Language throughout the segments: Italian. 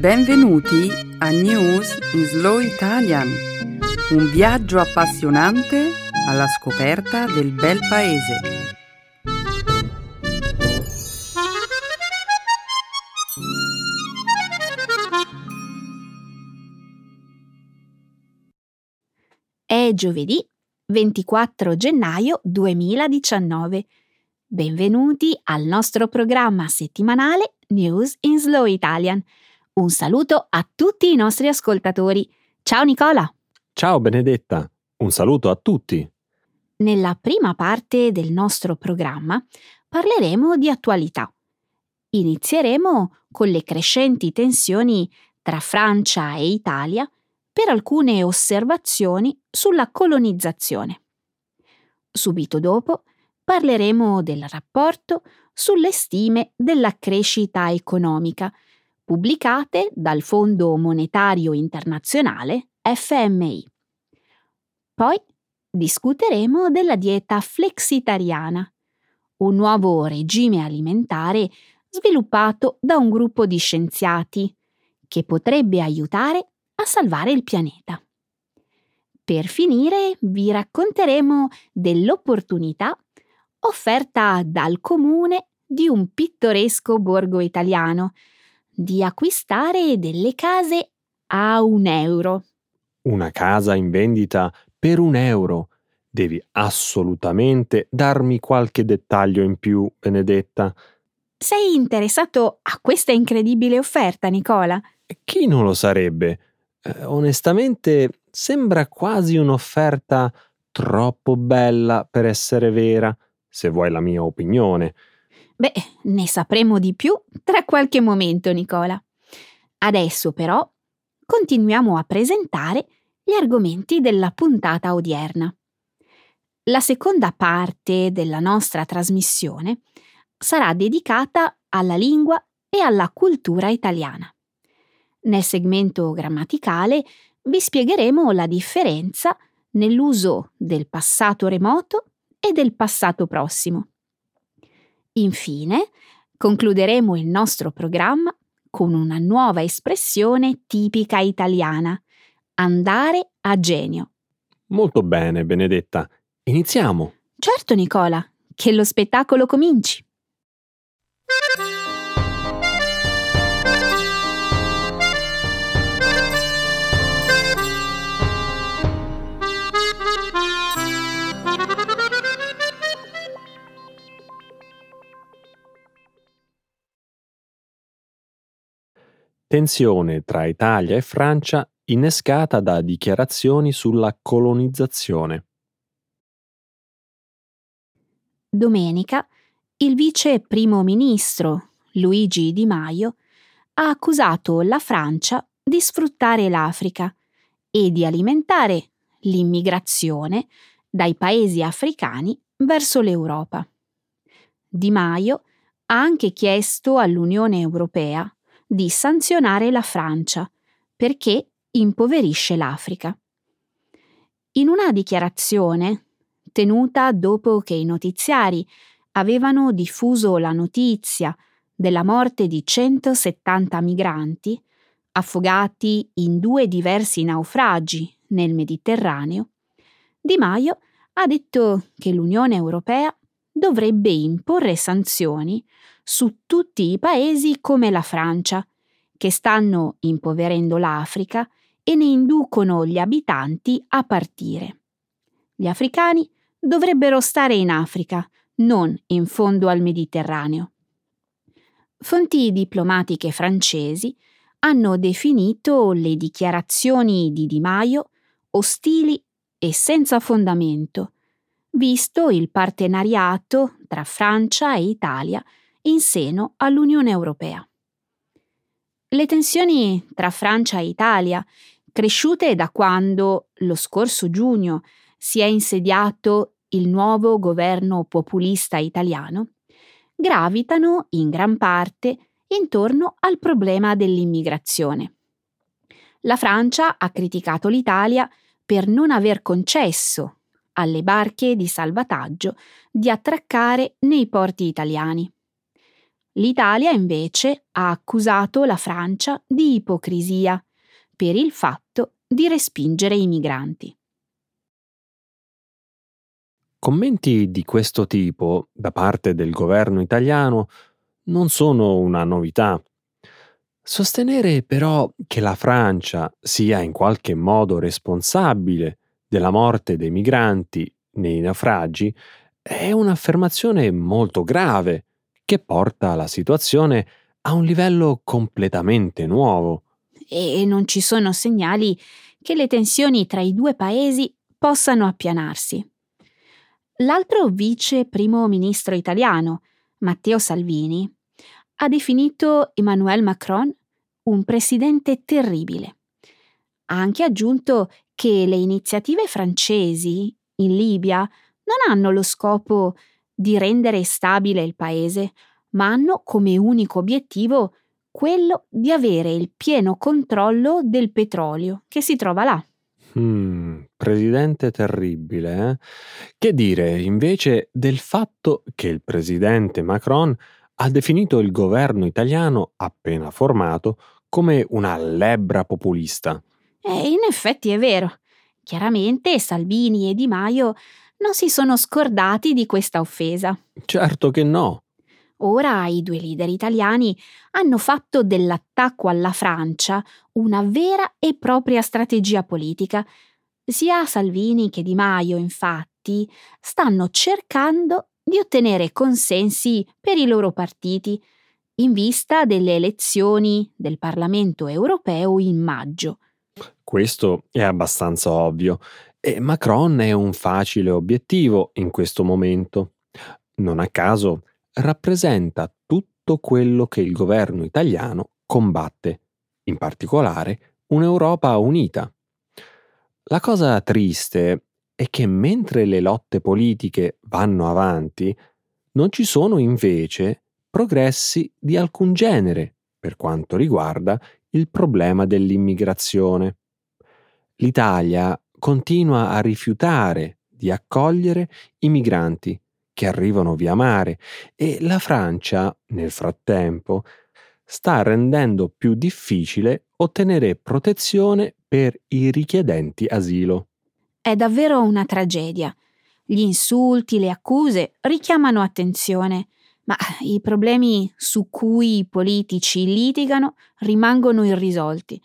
Benvenuti a News in Slow Italian, un viaggio appassionante alla scoperta del bel paese. È giovedì 24 gennaio 2019. Benvenuti al nostro programma settimanale News in Slow Italian. Un saluto a tutti i nostri ascoltatori. Ciao Nicola! Ciao Benedetta, un saluto a tutti. Nella prima parte del nostro programma parleremo di attualità. Inizieremo con le crescenti tensioni tra Francia e Italia per alcune osservazioni sulla colonizzazione. Subito dopo parleremo del rapporto sulle stime della crescita economica pubblicate dal Fondo Monetario Internazionale FMI. Poi discuteremo della dieta flexitariana, un nuovo regime alimentare sviluppato da un gruppo di scienziati che potrebbe aiutare a salvare il pianeta. Per finire vi racconteremo dell'opportunità offerta dal comune di un pittoresco borgo italiano di acquistare delle case a un euro. Una casa in vendita per un euro. Devi assolutamente darmi qualche dettaglio in più, Benedetta. Sei interessato a questa incredibile offerta, Nicola? Chi non lo sarebbe? Eh, onestamente sembra quasi un'offerta troppo bella per essere vera, se vuoi la mia opinione. Beh, ne sapremo di più tra qualche momento, Nicola. Adesso però continuiamo a presentare gli argomenti della puntata odierna. La seconda parte della nostra trasmissione sarà dedicata alla lingua e alla cultura italiana. Nel segmento grammaticale vi spiegheremo la differenza nell'uso del passato remoto e del passato prossimo. Infine, concluderemo il nostro programma con una nuova espressione tipica italiana, andare a genio. Molto bene, Benedetta. Iniziamo. Certo, Nicola, che lo spettacolo cominci. Tensione tra Italia e Francia innescata da dichiarazioni sulla colonizzazione. Domenica il vice primo ministro Luigi Di Maio ha accusato la Francia di sfruttare l'Africa e di alimentare l'immigrazione dai paesi africani verso l'Europa. Di Maio ha anche chiesto all'Unione Europea di sanzionare la Francia perché impoverisce l'Africa. In una dichiarazione tenuta dopo che i notiziari avevano diffuso la notizia della morte di 170 migranti affogati in due diversi naufragi nel Mediterraneo, Di Maio ha detto che l'Unione Europea dovrebbe imporre sanzioni su tutti i paesi come la Francia, che stanno impoverendo l'Africa e ne inducono gli abitanti a partire. Gli africani dovrebbero stare in Africa, non in fondo al Mediterraneo. Fonti diplomatiche francesi hanno definito le dichiarazioni di Di Maio ostili e senza fondamento, visto il partenariato tra Francia e Italia in seno all'Unione Europea. Le tensioni tra Francia e Italia, cresciute da quando, lo scorso giugno, si è insediato il nuovo governo populista italiano, gravitano in gran parte intorno al problema dell'immigrazione. La Francia ha criticato l'Italia per non aver concesso alle barche di salvataggio di attraccare nei porti italiani. L'Italia invece ha accusato la Francia di ipocrisia per il fatto di respingere i migranti. Commenti di questo tipo da parte del governo italiano non sono una novità. Sostenere però che la Francia sia in qualche modo responsabile della morte dei migranti nei naufragi è un'affermazione molto grave che porta la situazione a un livello completamente nuovo. E non ci sono segnali che le tensioni tra i due paesi possano appianarsi. L'altro vice primo ministro italiano, Matteo Salvini, ha definito Emmanuel Macron un presidente terribile. Ha anche aggiunto che le iniziative francesi in Libia non hanno lo scopo di rendere stabile il paese, ma hanno come unico obiettivo quello di avere il pieno controllo del petrolio che si trova là. Hmm, presidente terribile, eh? Che dire invece del fatto che il presidente Macron ha definito il governo italiano appena formato come una lebbra populista. E in effetti è vero. Chiaramente Salvini e Di Maio non si sono scordati di questa offesa. Certo che no. Ora i due leader italiani hanno fatto dell'attacco alla Francia una vera e propria strategia politica. Sia Salvini che Di Maio, infatti, stanno cercando di ottenere consensi per i loro partiti in vista delle elezioni del Parlamento europeo in maggio. Questo è abbastanza ovvio e Macron è un facile obiettivo in questo momento. Non a caso rappresenta tutto quello che il governo italiano combatte, in particolare un'Europa unita. La cosa triste è che mentre le lotte politiche vanno avanti, non ci sono invece progressi di alcun genere per quanto riguarda il problema dell'immigrazione. L'Italia continua a rifiutare di accogliere i migranti che arrivano via mare e la Francia, nel frattempo, sta rendendo più difficile ottenere protezione per i richiedenti asilo. È davvero una tragedia. Gli insulti, le accuse richiamano attenzione, ma i problemi su cui i politici litigano rimangono irrisolti.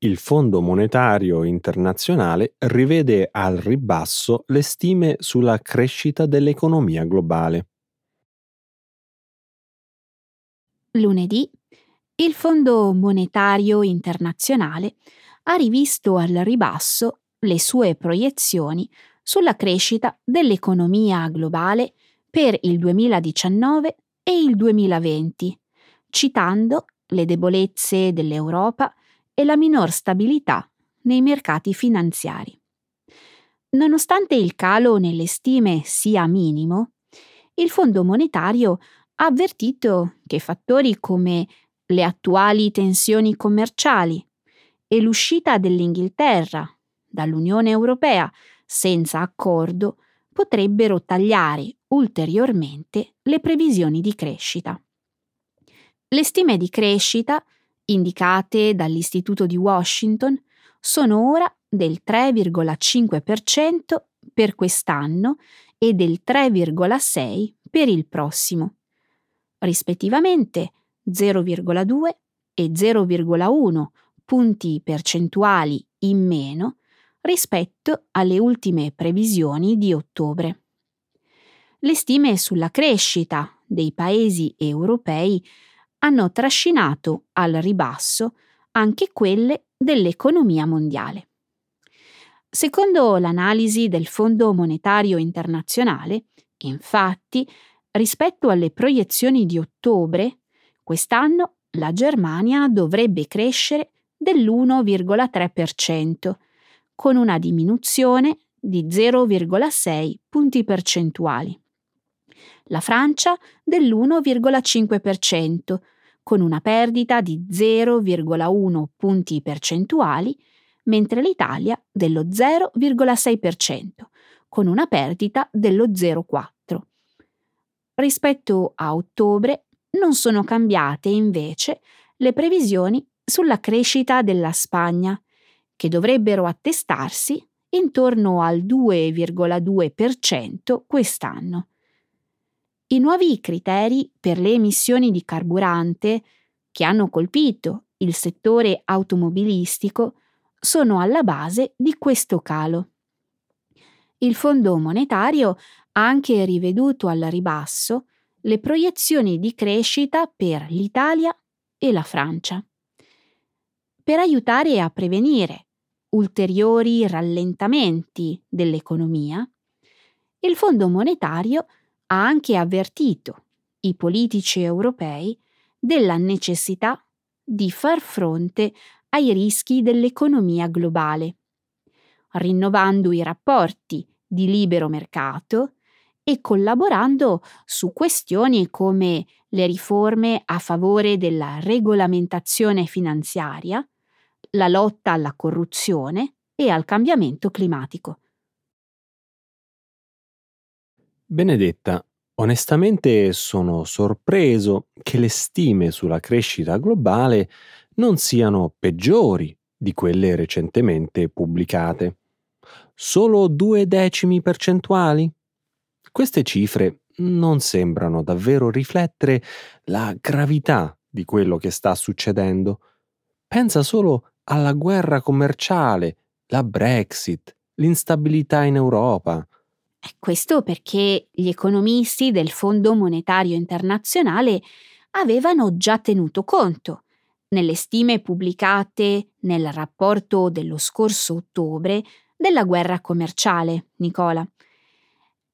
Il Fondo monetario internazionale rivede al ribasso le stime sulla crescita dell'economia globale. Lunedì il Fondo monetario internazionale ha rivisto al ribasso le sue proiezioni sulla crescita dell'economia globale per il 2019 e il 2020, citando le debolezze dell'Europa e la minor stabilità nei mercati finanziari. Nonostante il calo nelle stime sia minimo, il Fondo monetario ha avvertito che fattori come le attuali tensioni commerciali e l'uscita dell'Inghilterra dall'Unione Europea senza accordo potrebbero tagliare ulteriormente le previsioni di crescita. Le stime di crescita indicate dall'Istituto di Washington sono ora del 3,5% per quest'anno e del 3,6% per il prossimo, rispettivamente 0,2 e 0,1 punti percentuali in meno rispetto alle ultime previsioni di ottobre. Le stime sulla crescita dei paesi europei hanno trascinato al ribasso anche quelle dell'economia mondiale. Secondo l'analisi del Fondo monetario internazionale, infatti, rispetto alle proiezioni di ottobre, quest'anno la Germania dovrebbe crescere dell'1,3%, con una diminuzione di 0,6 punti percentuali. la Francia dell'1,5%, con una perdita di 0,1 punti percentuali, mentre l'Italia dello 0,6%, con una perdita dello 0,4%. Rispetto a ottobre non sono cambiate invece le previsioni sulla crescita della Spagna, che dovrebbero attestarsi intorno al 2,2% quest'anno. I nuovi criteri per le emissioni di carburante che hanno colpito il settore automobilistico sono alla base di questo calo. Il Fondo monetario ha anche riveduto al ribasso le proiezioni di crescita per l'Italia e la Francia. Per aiutare a prevenire ulteriori rallentamenti dell'economia, il Fondo monetario ha anche avvertito i politici europei della necessità di far fronte ai rischi dell'economia globale, rinnovando i rapporti di libero mercato e collaborando su questioni come le riforme a favore della regolamentazione finanziaria, la lotta alla corruzione e al cambiamento climatico. Benedetta, onestamente sono sorpreso che le stime sulla crescita globale non siano peggiori di quelle recentemente pubblicate. Solo due decimi percentuali? Queste cifre non sembrano davvero riflettere la gravità di quello che sta succedendo. Pensa solo alla guerra commerciale, la Brexit, l'instabilità in Europa. Questo perché gli economisti del Fondo Monetario Internazionale avevano già tenuto conto, nelle stime pubblicate nel rapporto dello scorso ottobre, della guerra commerciale, Nicola.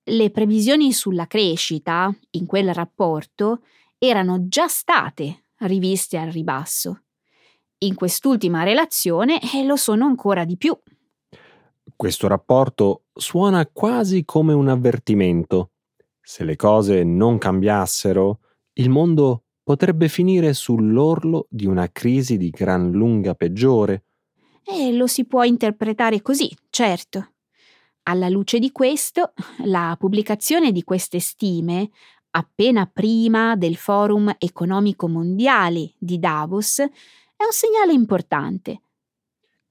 Le previsioni sulla crescita, in quel rapporto, erano già state riviste al ribasso. In quest'ultima relazione eh, lo sono ancora di più. Questo rapporto suona quasi come un avvertimento. Se le cose non cambiassero, il mondo potrebbe finire sull'orlo di una crisi di gran lunga peggiore. E lo si può interpretare così, certo. Alla luce di questo, la pubblicazione di queste stime, appena prima del Forum economico mondiale di Davos, è un segnale importante.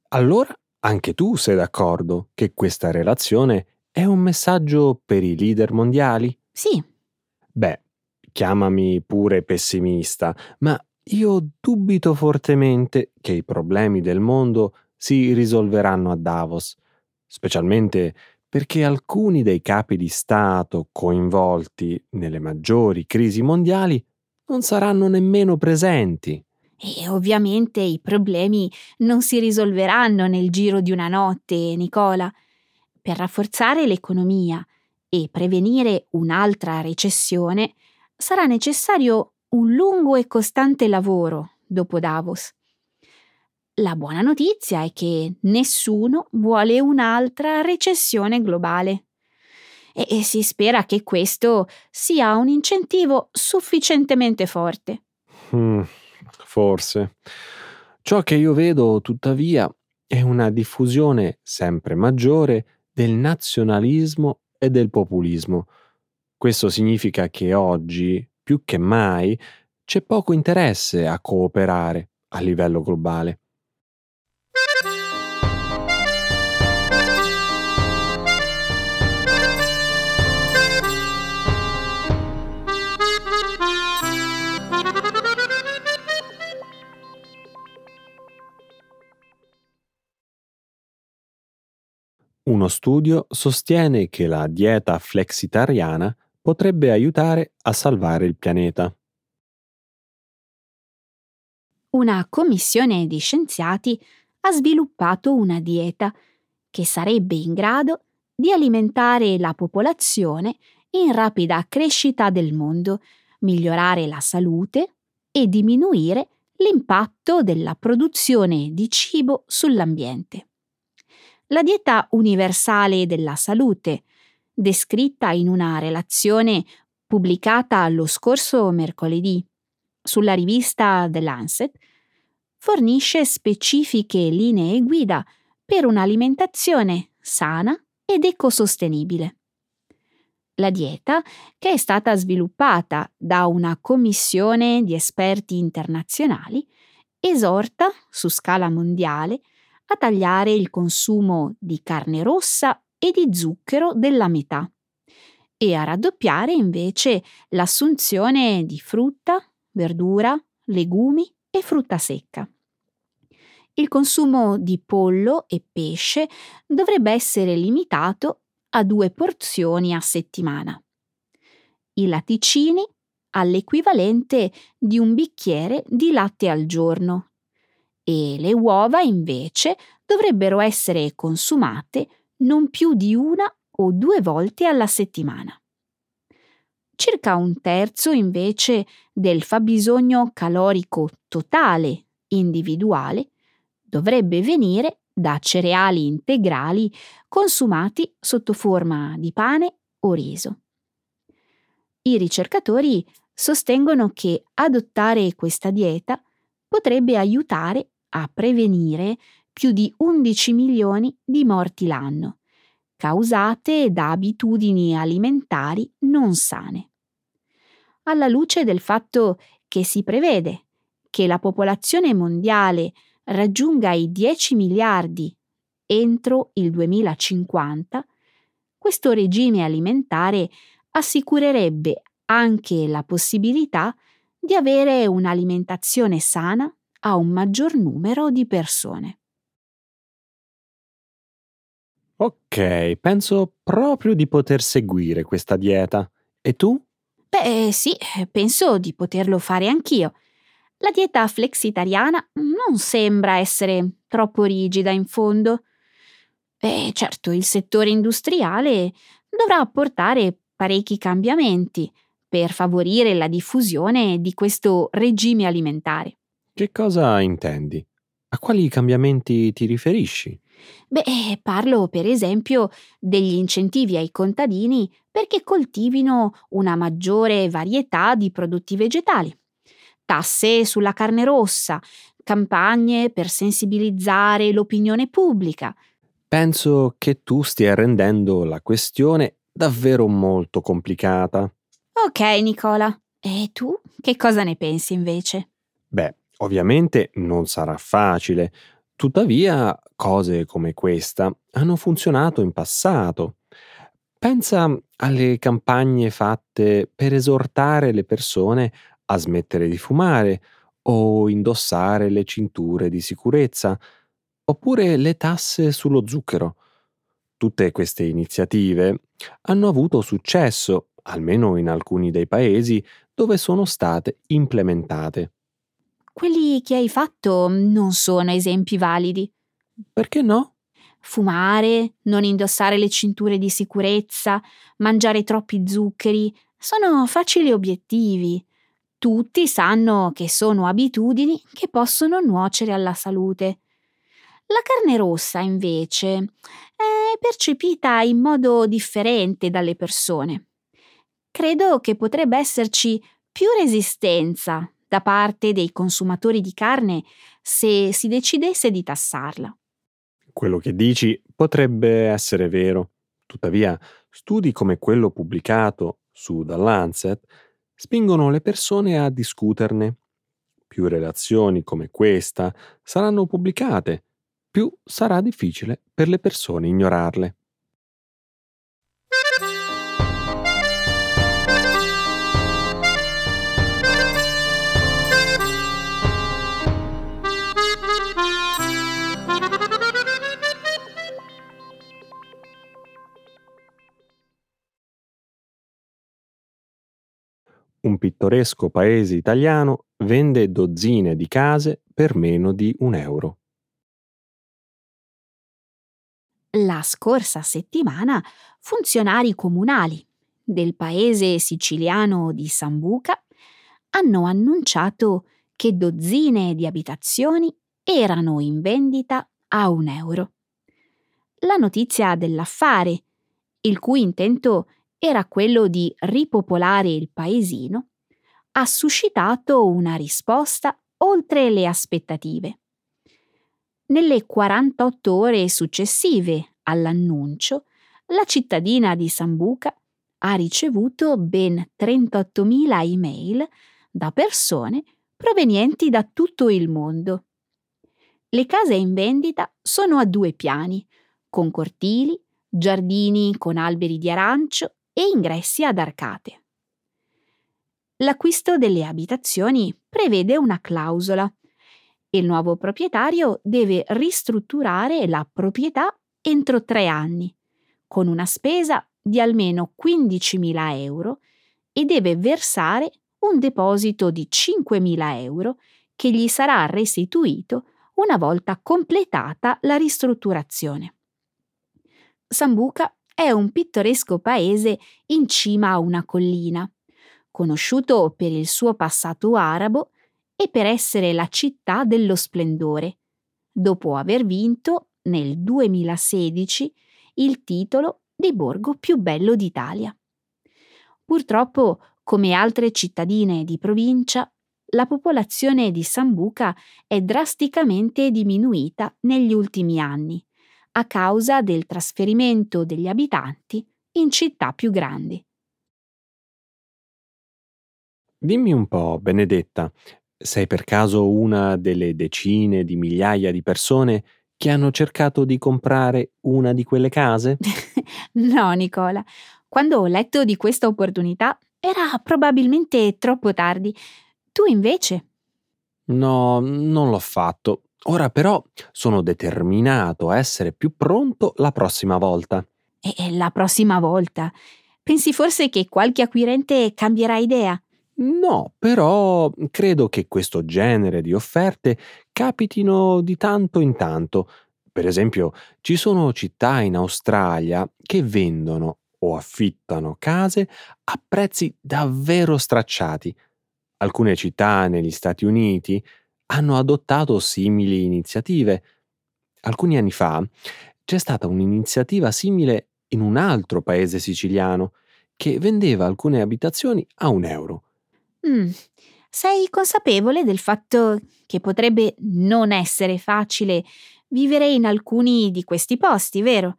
Allora anche tu sei d'accordo che questa relazione è un messaggio per i leader mondiali? Sì. Beh, chiamami pure pessimista, ma io dubito fortemente che i problemi del mondo si risolveranno a Davos, specialmente perché alcuni dei capi di Stato coinvolti nelle maggiori crisi mondiali non saranno nemmeno presenti. E ovviamente i problemi non si risolveranno nel giro di una notte, Nicola. Per rafforzare l'economia e prevenire un'altra recessione sarà necessario un lungo e costante lavoro dopo Davos. La buona notizia è che nessuno vuole un'altra recessione globale. E, e si spera che questo sia un incentivo sufficientemente forte. Mm forse. Ciò che io vedo, tuttavia, è una diffusione sempre maggiore del nazionalismo e del populismo. Questo significa che oggi, più che mai, c'è poco interesse a cooperare a livello globale. Uno studio sostiene che la dieta flexitariana potrebbe aiutare a salvare il pianeta. Una commissione di scienziati ha sviluppato una dieta che sarebbe in grado di alimentare la popolazione in rapida crescita del mondo, migliorare la salute e diminuire l'impatto della produzione di cibo sull'ambiente. La dieta universale della salute, descritta in una relazione pubblicata lo scorso mercoledì sulla rivista The Lancet, fornisce specifiche linee guida per un'alimentazione sana ed ecosostenibile. La dieta, che è stata sviluppata da una commissione di esperti internazionali, esorta su scala mondiale a tagliare il consumo di carne rossa e di zucchero della metà e a raddoppiare invece l'assunzione di frutta, verdura, legumi e frutta secca. Il consumo di pollo e pesce dovrebbe essere limitato a due porzioni a settimana. I latticini all'equivalente di un bicchiere di latte al giorno e le uova invece dovrebbero essere consumate non più di una o due volte alla settimana. Circa un terzo invece del fabbisogno calorico totale individuale dovrebbe venire da cereali integrali consumati sotto forma di pane o riso. I ricercatori sostengono che adottare questa dieta potrebbe aiutare a prevenire più di 11 milioni di morti l'anno, causate da abitudini alimentari non sane. Alla luce del fatto che si prevede che la popolazione mondiale raggiunga i 10 miliardi entro il 2050, questo regime alimentare assicurerebbe anche la possibilità di avere un'alimentazione sana a un maggior numero di persone. Ok, penso proprio di poter seguire questa dieta. E tu? Beh, sì, penso di poterlo fare anch'io. La dieta flexitariana non sembra essere troppo rigida in fondo. E certo, il settore industriale dovrà apportare parecchi cambiamenti per favorire la diffusione di questo regime alimentare. Che cosa intendi? A quali cambiamenti ti riferisci? Beh, parlo per esempio degli incentivi ai contadini perché coltivino una maggiore varietà di prodotti vegetali, tasse sulla carne rossa, campagne per sensibilizzare l'opinione pubblica. Penso che tu stia rendendo la questione davvero molto complicata. Ok, Nicola. E tu che cosa ne pensi invece? Beh, ovviamente non sarà facile, tuttavia cose come questa hanno funzionato in passato. Pensa alle campagne fatte per esortare le persone a smettere di fumare o indossare le cinture di sicurezza, oppure le tasse sullo zucchero. Tutte queste iniziative hanno avuto successo, almeno in alcuni dei paesi dove sono state implementate. Quelli che hai fatto non sono esempi validi. Perché no? Fumare, non indossare le cinture di sicurezza, mangiare troppi zuccheri sono facili obiettivi. Tutti sanno che sono abitudini che possono nuocere alla salute. La carne rossa, invece, è percepita in modo differente dalle persone. Credo che potrebbe esserci più resistenza da parte dei consumatori di carne se si decidesse di tassarla. Quello che dici potrebbe essere vero. Tuttavia, studi come quello pubblicato su The Lancet spingono le persone a discuterne. Più relazioni come questa saranno pubblicate più sarà difficile per le persone ignorarle. Un pittoresco paese italiano vende dozzine di case per meno di un euro. La scorsa settimana funzionari comunali del paese siciliano di Sambuca hanno annunciato che dozzine di abitazioni erano in vendita a un euro. La notizia dell'affare, il cui intento era quello di ripopolare il paesino, ha suscitato una risposta oltre le aspettative. Nelle 48 ore successive all'annuncio, la cittadina di Sambuca ha ricevuto ben 38.000 email da persone provenienti da tutto il mondo. Le case in vendita sono a due piani, con cortili, giardini con alberi di arancio e ingressi ad arcate. L'acquisto delle abitazioni prevede una clausola. Il nuovo proprietario deve ristrutturare la proprietà entro tre anni, con una spesa di almeno 15.000 euro e deve versare un deposito di 5.000 euro che gli sarà restituito una volta completata la ristrutturazione. Sambuca è un pittoresco paese in cima a una collina, conosciuto per il suo passato arabo e per essere la città dello splendore, dopo aver vinto nel 2016 il titolo di borgo più bello d'Italia. Purtroppo, come altre cittadine di provincia, la popolazione di Sambuca è drasticamente diminuita negli ultimi anni, a causa del trasferimento degli abitanti in città più grandi. Dimmi un po', Benedetta, sei per caso una delle decine di migliaia di persone che hanno cercato di comprare una di quelle case? no, Nicola. Quando ho letto di questa opportunità era probabilmente troppo tardi. Tu invece? No, non l'ho fatto. Ora però sono determinato a essere più pronto la prossima volta. E la prossima volta? Pensi forse che qualche acquirente cambierà idea? No, però credo che questo genere di offerte capitino di tanto in tanto. Per esempio, ci sono città in Australia che vendono o affittano case a prezzi davvero stracciati. Alcune città negli Stati Uniti hanno adottato simili iniziative. Alcuni anni fa c'è stata un'iniziativa simile in un altro paese siciliano che vendeva alcune abitazioni a un euro. Mm. Sei consapevole del fatto che potrebbe non essere facile vivere in alcuni di questi posti, vero?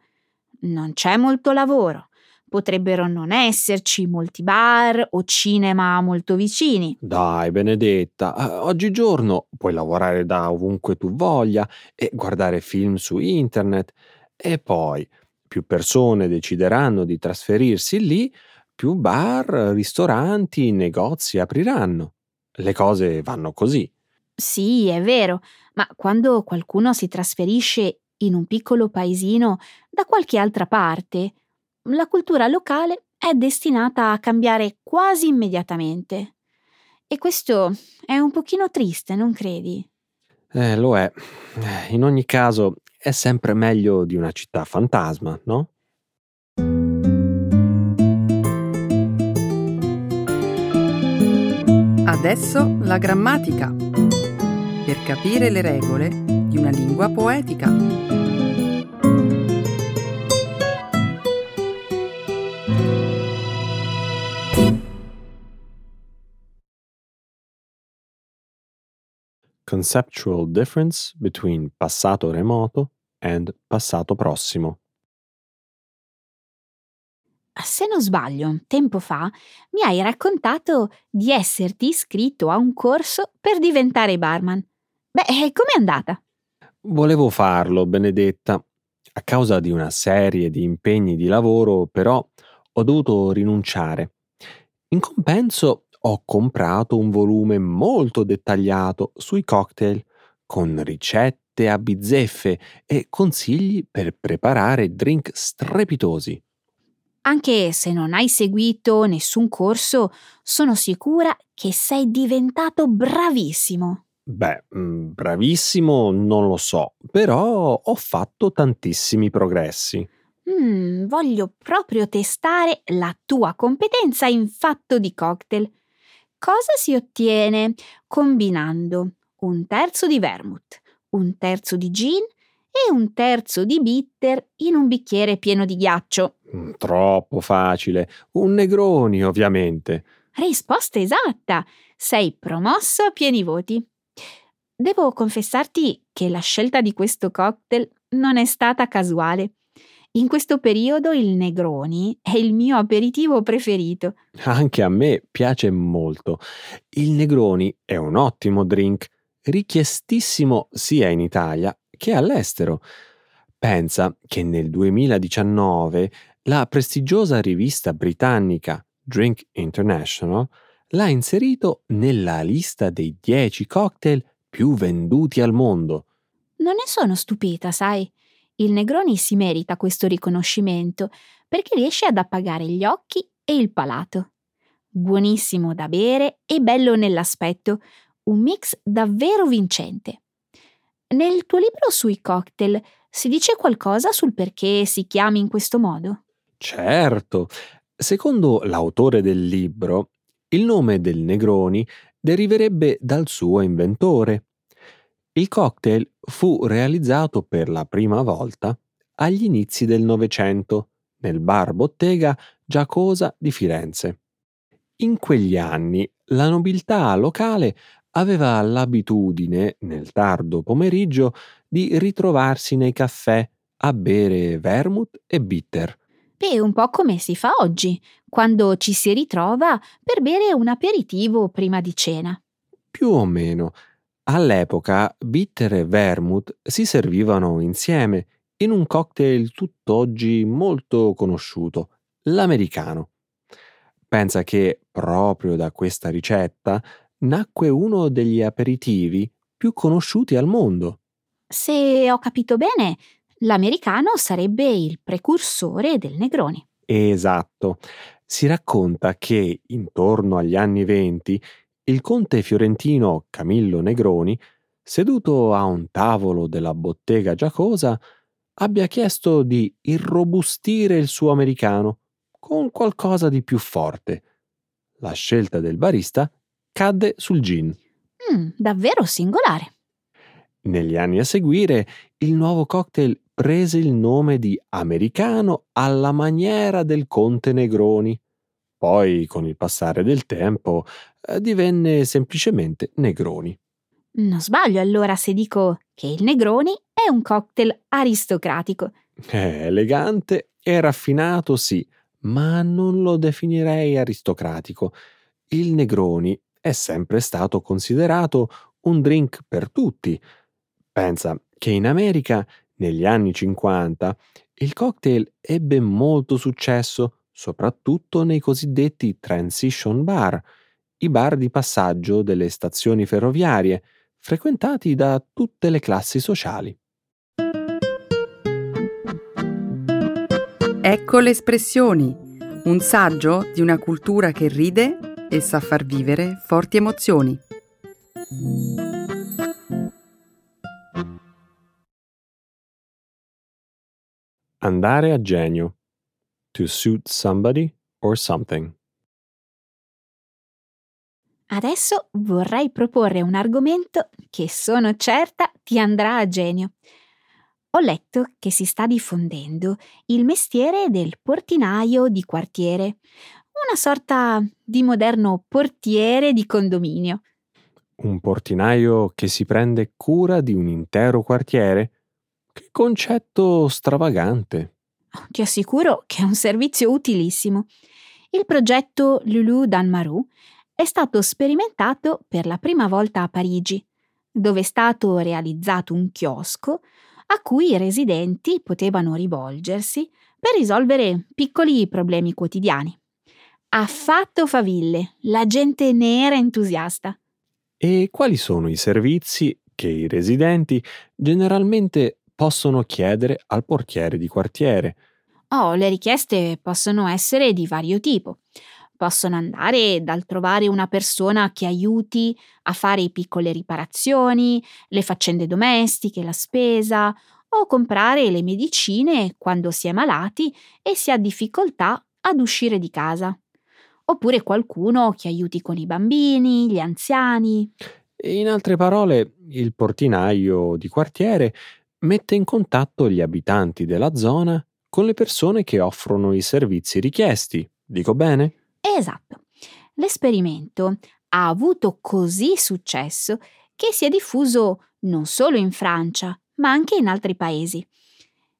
Non c'è molto lavoro. Potrebbero non esserci molti bar o cinema molto vicini. Dai, Benedetta, oggigiorno puoi lavorare da ovunque tu voglia e guardare film su internet. E poi più persone decideranno di trasferirsi lì, più bar, ristoranti, negozi apriranno. Le cose vanno così. Sì, è vero, ma quando qualcuno si trasferisce in un piccolo paesino da qualche altra parte, la cultura locale è destinata a cambiare quasi immediatamente. E questo è un pochino triste, non credi? Eh, lo è. In ogni caso, è sempre meglio di una città fantasma, no? Adesso la grammatica. Per capire le regole di una lingua poetica. Conceptual difference between passato remoto and passato prossimo. Se non sbaglio, tempo fa mi hai raccontato di esserti iscritto a un corso per diventare barman. Beh, com'è andata? Volevo farlo, Benedetta. A causa di una serie di impegni di lavoro, però, ho dovuto rinunciare. In compenso, ho comprato un volume molto dettagliato sui cocktail, con ricette a bizzeffe e consigli per preparare drink strepitosi. Anche se non hai seguito nessun corso, sono sicura che sei diventato bravissimo. Beh, mm, bravissimo non lo so, però ho fatto tantissimi progressi. Mm, voglio proprio testare la tua competenza in fatto di cocktail. Cosa si ottiene combinando un terzo di vermouth, un terzo di gin e un terzo di bitter in un bicchiere pieno di ghiaccio? Mm, Troppo facile. Un Negroni, ovviamente. Risposta esatta! Sei promosso a pieni voti. Devo confessarti che la scelta di questo cocktail non è stata casuale. In questo periodo il Negroni è il mio aperitivo preferito. Anche a me piace molto. Il Negroni è un ottimo drink, richiestissimo sia in Italia che all'estero. Pensa che nel 2019 la prestigiosa rivista britannica Drink International l'ha inserito nella lista dei 10 cocktail più venduti al mondo. Non ne sono stupita, sai. Il Negroni si merita questo riconoscimento perché riesce ad appagare gli occhi e il palato. Buonissimo da bere e bello nell'aspetto, un mix davvero vincente. Nel tuo libro sui cocktail si dice qualcosa sul perché si chiami in questo modo? Certo, secondo l'autore del libro, il nome del Negroni deriverebbe dal suo inventore. Il cocktail fu realizzato per la prima volta agli inizi del Novecento nel bar bottega Giacosa di Firenze. In quegli anni la nobiltà locale aveva l'abitudine, nel tardo pomeriggio, di ritrovarsi nei caffè a bere vermouth e bitter. E un po' come si fa oggi, quando ci si ritrova per bere un aperitivo prima di cena. Più o meno. All'epoca bitter e vermouth si servivano insieme in un cocktail tutt'oggi molto conosciuto, l'americano. Pensa che proprio da questa ricetta nacque uno degli aperitivi più conosciuti al mondo. Se ho capito bene, l'americano sarebbe il precursore del Negroni. Esatto. Si racconta che intorno agli anni venti il conte fiorentino Camillo Negroni, seduto a un tavolo della bottega Giacosa, abbia chiesto di irrobustire il suo americano con qualcosa di più forte. La scelta del barista cadde sul gin. Mm, davvero singolare. Negli anni a seguire, il nuovo cocktail prese il nome di americano alla maniera del conte Negroni. Poi, con il passare del tempo, eh, divenne semplicemente Negroni. Non sbaglio allora se dico che il Negroni è un cocktail aristocratico. È elegante e raffinato, sì, ma non lo definirei aristocratico. Il Negroni è sempre stato considerato un drink per tutti. Pensa che in America, negli anni 50, il cocktail ebbe molto successo, soprattutto nei cosiddetti transition bar, i bar di passaggio delle stazioni ferroviarie, frequentati da tutte le classi sociali. Ecco le espressioni, un saggio di una cultura che ride e sa far vivere forti emozioni. Andare a genio. To suit somebody or something. Adesso vorrei proporre un argomento che sono certa ti andrà a genio. Ho letto che si sta diffondendo il mestiere del portinaio di quartiere, una sorta di moderno portiere di condominio. Un portinaio che si prende cura di un intero quartiere? Che concetto stravagante. Ti assicuro che è un servizio utilissimo. Il progetto Lulu Danmaru è stato sperimentato per la prima volta a Parigi, dove è stato realizzato un chiosco a cui i residenti potevano rivolgersi per risolvere piccoli problemi quotidiani. Ha fatto faville, la gente ne era entusiasta. E quali sono i servizi che i residenti generalmente possono chiedere al portiere di quartiere? Oh, le richieste possono essere di vario tipo. Possono andare dal trovare una persona che aiuti a fare piccole riparazioni, le faccende domestiche, la spesa, o comprare le medicine quando si è malati e si ha difficoltà ad uscire di casa. Oppure qualcuno che aiuti con i bambini, gli anziani. In altre parole, il portinaio di quartiere mette in contatto gli abitanti della zona con le persone che offrono i servizi richiesti. Dico bene? Esatto. L'esperimento ha avuto così successo che si è diffuso non solo in Francia, ma anche in altri paesi.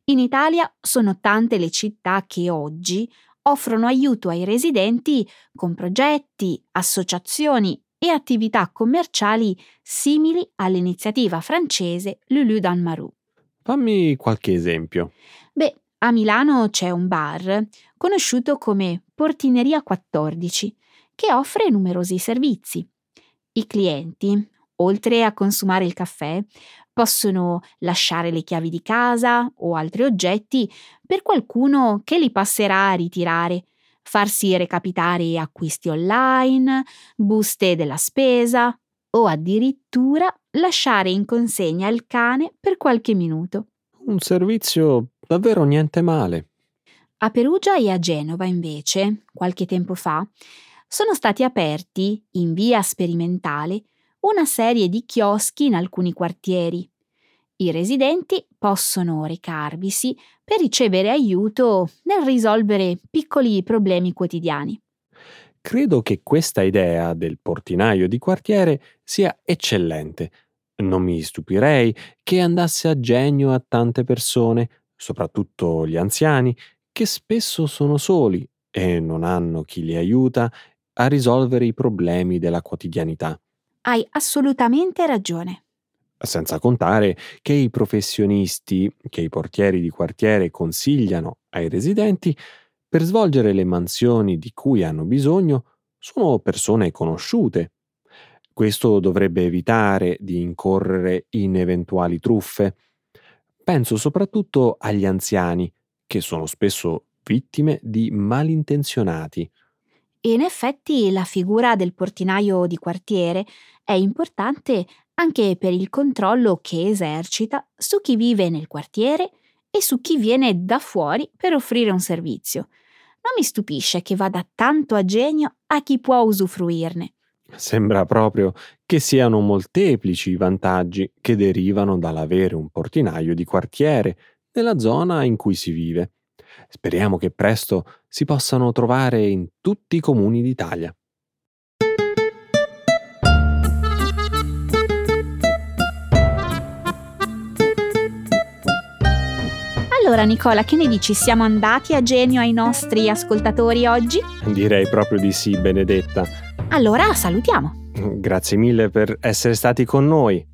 In Italia sono tante le città che oggi offrono aiuto ai residenti con progetti, associazioni e attività commerciali simili all'iniziativa francese Lulu Dan Marou. Fammi qualche esempio. Beh, a Milano c'è un bar conosciuto come Portineria 14 che offre numerosi servizi. I clienti, oltre a consumare il caffè, possono lasciare le chiavi di casa o altri oggetti per qualcuno che li passerà a ritirare, farsi recapitare acquisti online, buste della spesa o addirittura lasciare in consegna il cane per qualche minuto. Un servizio davvero niente male. A Perugia e a Genova, invece, qualche tempo fa, sono stati aperti, in via sperimentale, una serie di chioschi in alcuni quartieri. I residenti possono recarvisi per ricevere aiuto nel risolvere piccoli problemi quotidiani. Credo che questa idea del portinaio di quartiere sia eccellente. Non mi stupirei che andasse a genio a tante persone, soprattutto gli anziani, che spesso sono soli e non hanno chi li aiuta a risolvere i problemi della quotidianità. Hai assolutamente ragione. Senza contare che i professionisti che i portieri di quartiere consigliano ai residenti per svolgere le mansioni di cui hanno bisogno sono persone conosciute. Questo dovrebbe evitare di incorrere in eventuali truffe. Penso soprattutto agli anziani, che sono spesso vittime di malintenzionati. In effetti la figura del portinaio di quartiere è importante anche per il controllo che esercita su chi vive nel quartiere e su chi viene da fuori per offrire un servizio. Non mi stupisce che vada tanto a genio a chi può usufruirne. Sembra proprio che siano molteplici i vantaggi che derivano dall'avere un portinaio di quartiere nella zona in cui si vive. Speriamo che presto si possano trovare in tutti i comuni d'Italia. Allora Nicola, che ne dici? Siamo andati a genio ai nostri ascoltatori oggi? Direi proprio di sì, Benedetta. Allora salutiamo. Grazie mille per essere stati con noi.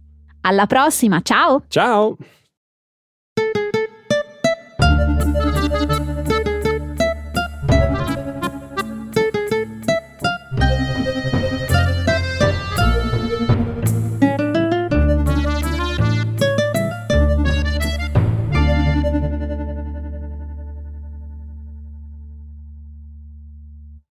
Alla prossima, ciao! Ciao!